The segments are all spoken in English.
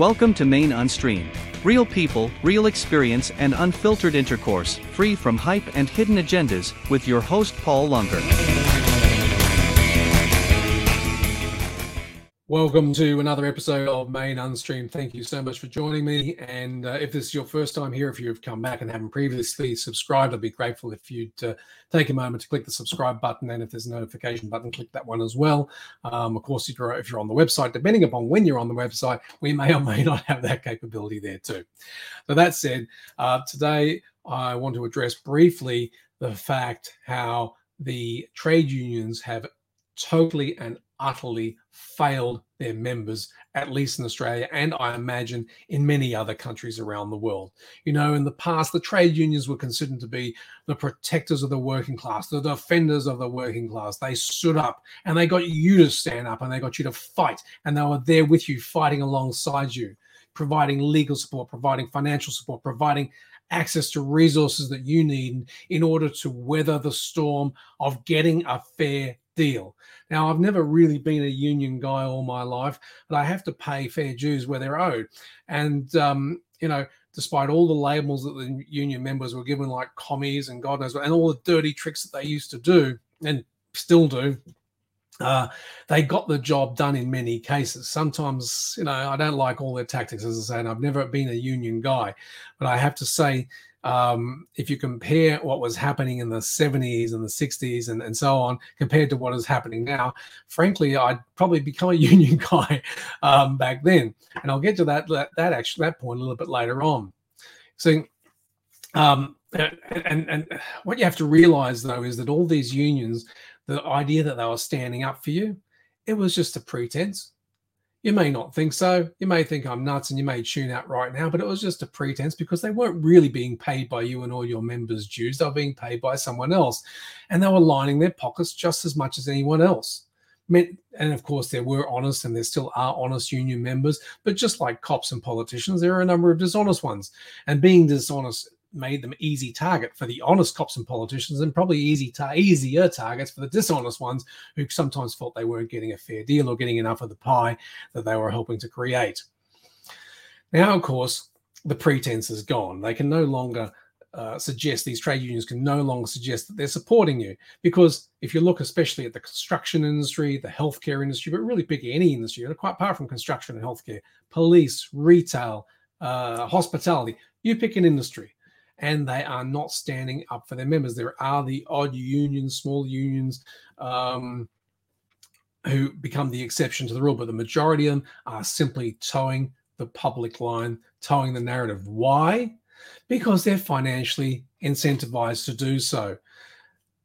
Welcome to Maine Unstreamed. Real people, real experience, and unfiltered intercourse, free from hype and hidden agendas, with your host Paul Lunger. Welcome to another episode of Maine Unstream. Thank you so much for joining me. And uh, if this is your first time here, if you've come back and haven't previously subscribed, I'd be grateful if you'd uh, take a moment to click the subscribe button. And if there's a notification button, click that one as well. Um, of course, if you're, if you're on the website, depending upon when you're on the website, we may or may not have that capability there too. So that said, uh, today I want to address briefly the fact how the trade unions have totally and utterly failed their members, at least in Australia, and I imagine in many other countries around the world. You know, in the past, the trade unions were considered to be the protectors of the working class, the defenders of the working class. They stood up and they got you to stand up and they got you to fight, and they were there with you, fighting alongside you, providing legal support, providing financial support, providing access to resources that you need in order to weather the storm of getting a fair deal. Now, I've never really been a union guy all my life, but I have to pay fair dues where they're owed. And, um, you know, despite all the labels that the union members were given, like commies and God knows what, and all the dirty tricks that they used to do and still do, uh, they got the job done in many cases. Sometimes, you know, I don't like all their tactics, as I say, and I've never been a union guy, but I have to say um, if you compare what was happening in the 70s and the 60s and, and so on compared to what is happening now, frankly, I'd probably become a union guy um, back then. And I'll get to that, that, that actually that point a little bit later on. So, um, and, and, and what you have to realize though is that all these unions, the idea that they were standing up for you, it was just a pretense. You may not think so. You may think I'm nuts and you may tune out right now, but it was just a pretense because they weren't really being paid by you and all your members' dues. They were being paid by someone else. And they were lining their pockets just as much as anyone else. And of course, there were honest and there still are honest union members, but just like cops and politicians, there are a number of dishonest ones. And being dishonest made them easy target for the honest cops and politicians and probably easy ta- easier targets for the dishonest ones who sometimes felt they weren't getting a fair deal or getting enough of the pie that they were helping to create. Now, of course, the pretense is gone. They can no longer uh, suggest these trade unions can no longer suggest that they're supporting you because if you look especially at the construction industry, the healthcare industry, but really pick any industry, quite apart from construction and healthcare, police, retail, uh, hospitality, you pick an industry and they are not standing up for their members. There are the odd unions, small unions, um, who become the exception to the rule, but the majority of them are simply towing the public line, towing the narrative. Why? Because they're financially incentivized to do so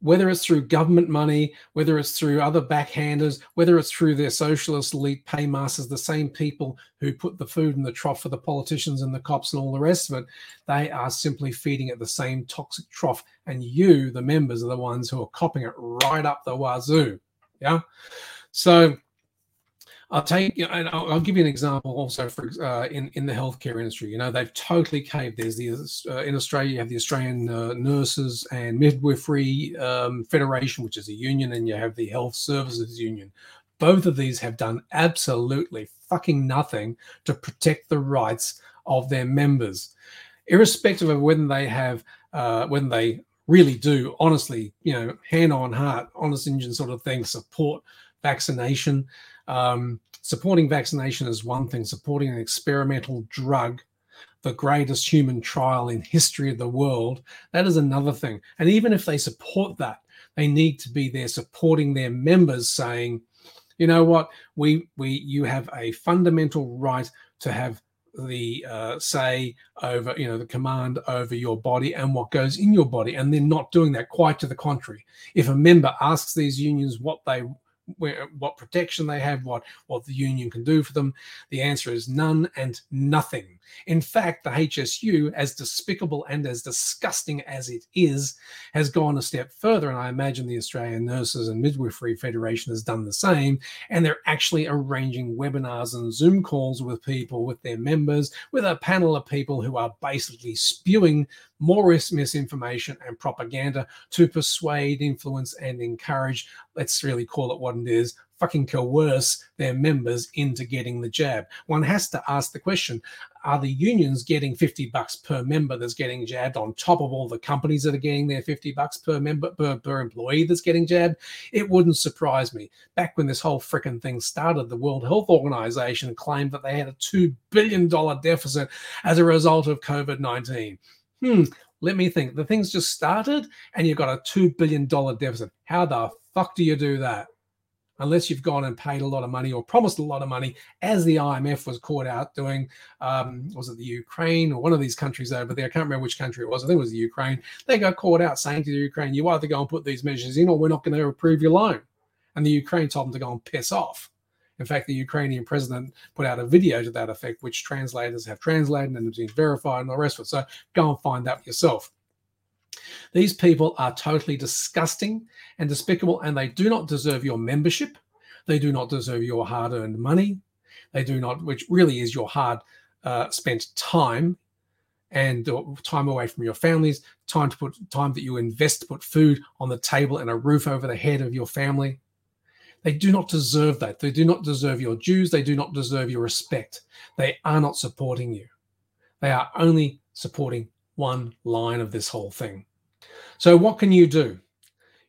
whether it's through government money, whether it's through other backhanders, whether it's through their socialist elite paymasters, the same people who put the food in the trough for the politicians and the cops and all the rest of it, they are simply feeding it the same toxic trough. And you, the members, are the ones who are copping it right up the wazoo. Yeah. So I'll take you know, and I'll, I'll, give you an example also for uh, in in the healthcare industry. You know, they've totally caved. There's the uh, in Australia you have the Australian uh, Nurses and Midwifery um, Federation, which is a union, and you have the Health Services Union. Both of these have done absolutely fucking nothing to protect the rights of their members, irrespective of whether they have uh, when they really do honestly, you know, hand on heart, honest engine sort of thing, support vaccination. Um, supporting vaccination is one thing, supporting an experimental drug, the greatest human trial in history of the world, that is another thing. And even if they support that, they need to be there supporting their members saying, you know what, we we you have a fundamental right to have the uh, say over you know the command over your body and what goes in your body. And they're not doing that. Quite to the contrary. If a member asks these unions what they where, what protection they have, what what the union can do for them? The answer is none and nothing. In fact, the HSU, as despicable and as disgusting as it is, has gone a step further, and I imagine the Australian Nurses and Midwifery Federation has done the same. And they're actually arranging webinars and Zoom calls with people, with their members, with a panel of people who are basically spewing more misinformation and propaganda to persuade, influence, and encourage, let's really call it what is, fucking coerce their members into getting the jab. One has to ask the question are the unions getting 50 bucks per member that's getting jabbed on top of all the companies that are getting their 50 bucks per member per, per employee that's getting jabbed? It wouldn't surprise me. Back when this whole freaking thing started, the World Health Organization claimed that they had a $2 billion deficit as a result of COVID 19. Hmm, let me think. The thing's just started and you've got a $2 billion deficit. How the fuck do you do that? Unless you've gone and paid a lot of money or promised a lot of money, as the IMF was caught out doing, um, was it the Ukraine or one of these countries over there? I can't remember which country it was. I think it was the Ukraine. They got caught out saying to the Ukraine, you either go and put these measures in or we're not going to approve your loan. And the Ukraine told them to go and piss off. In fact, the Ukrainian president put out a video to that effect, which translators have translated and has been verified and the rest of it. So go and find that yourself. These people are totally disgusting and despicable, and they do not deserve your membership. They do not deserve your hard earned money. They do not, which really is your hard uh, spent time and uh, time away from your families, time to put time that you invest to put food on the table and a roof over the head of your family. They do not deserve that. They do not deserve your dues. They do not deserve your respect. They are not supporting you. They are only supporting one line of this whole thing. So, what can you do?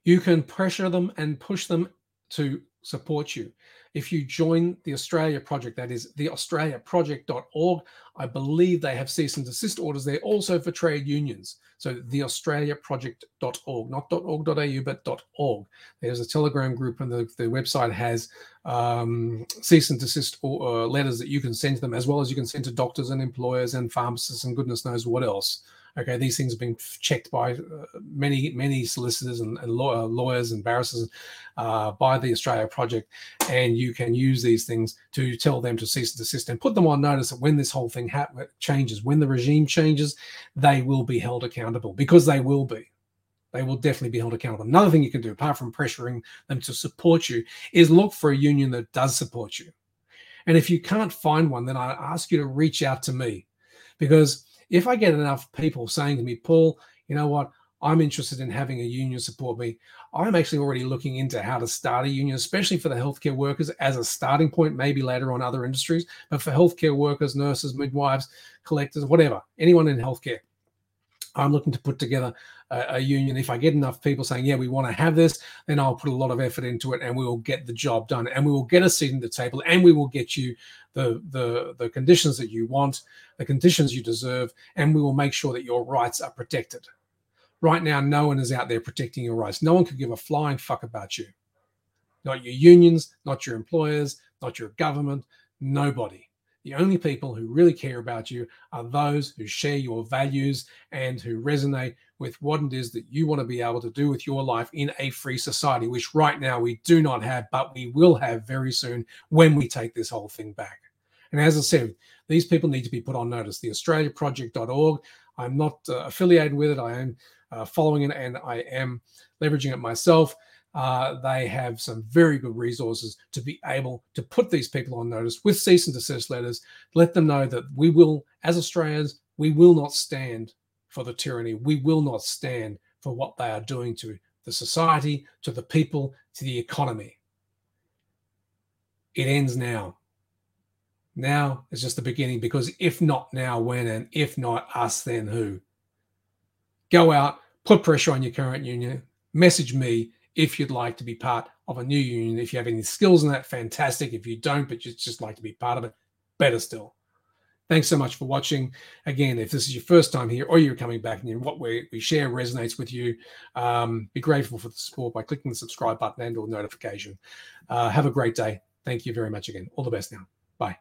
You can pressure them and push them to support you if you join the Australia Project, that is the australiaproject.org, I believe they have cease and desist orders there also for trade unions. So the australiaproject.org, not .org.au, but .org. There's a Telegram group and the, the website has um, cease and desist or, uh, letters that you can send to them, as well as you can send to doctors and employers and pharmacists and goodness knows what else. Okay, these things have been checked by uh, many, many solicitors and, and law, uh, lawyers and barristers uh, by the Australia Project, and you can use these things to tell them to cease and desist and put them on notice that when this whole thing ha- changes, when the regime changes, they will be held accountable because they will be. They will definitely be held accountable. Another thing you can do, apart from pressuring them to support you, is look for a union that does support you. And if you can't find one, then I ask you to reach out to me because if I get enough people saying to me, Paul, you know what? I'm interested in having a union support me. I'm actually already looking into how to start a union, especially for the healthcare workers as a starting point, maybe later on other industries, but for healthcare workers, nurses, midwives, collectors, whatever, anyone in healthcare. I'm looking to put together a, a, union. If I get enough people saying, yeah, we want to have this, then I'll put a lot of effort into it and we will get the job done and we will get a seat in the table and we will get you the, the, the conditions that you want, the conditions you deserve, and we will make sure that your rights are protected. Right now, no one is out there protecting your rights. No one could give a flying fuck about you. Not your unions, not your employers, not your government, nobody. The only people who really care about you are those who share your values and who resonate with what it is that you want to be able to do with your life in a free society, which right now we do not have, but we will have very soon when we take this whole thing back. And as I said, these people need to be put on notice. The AustraliaProject.org, I'm not uh, affiliated with it. I am uh, following it and I am leveraging it myself uh, they have some very good resources to be able to put these people on notice with cease and desist letters, let them know that we will, as Australians, we will not stand for the tyranny. We will not stand for what they are doing to the society, to the people, to the economy. It ends now. Now is just the beginning because if not now, when? And if not us, then who? Go out, put pressure on your current union, message me, if you'd like to be part of a new union. If you have any skills in that, fantastic. If you don't, but you just like to be part of it, better still. Thanks so much for watching. Again, if this is your first time here or you're coming back and what we, we share resonates with you, um, be grateful for the support by clicking the subscribe button and or notification. Uh, have a great day. Thank you very much again. All the best now. Bye.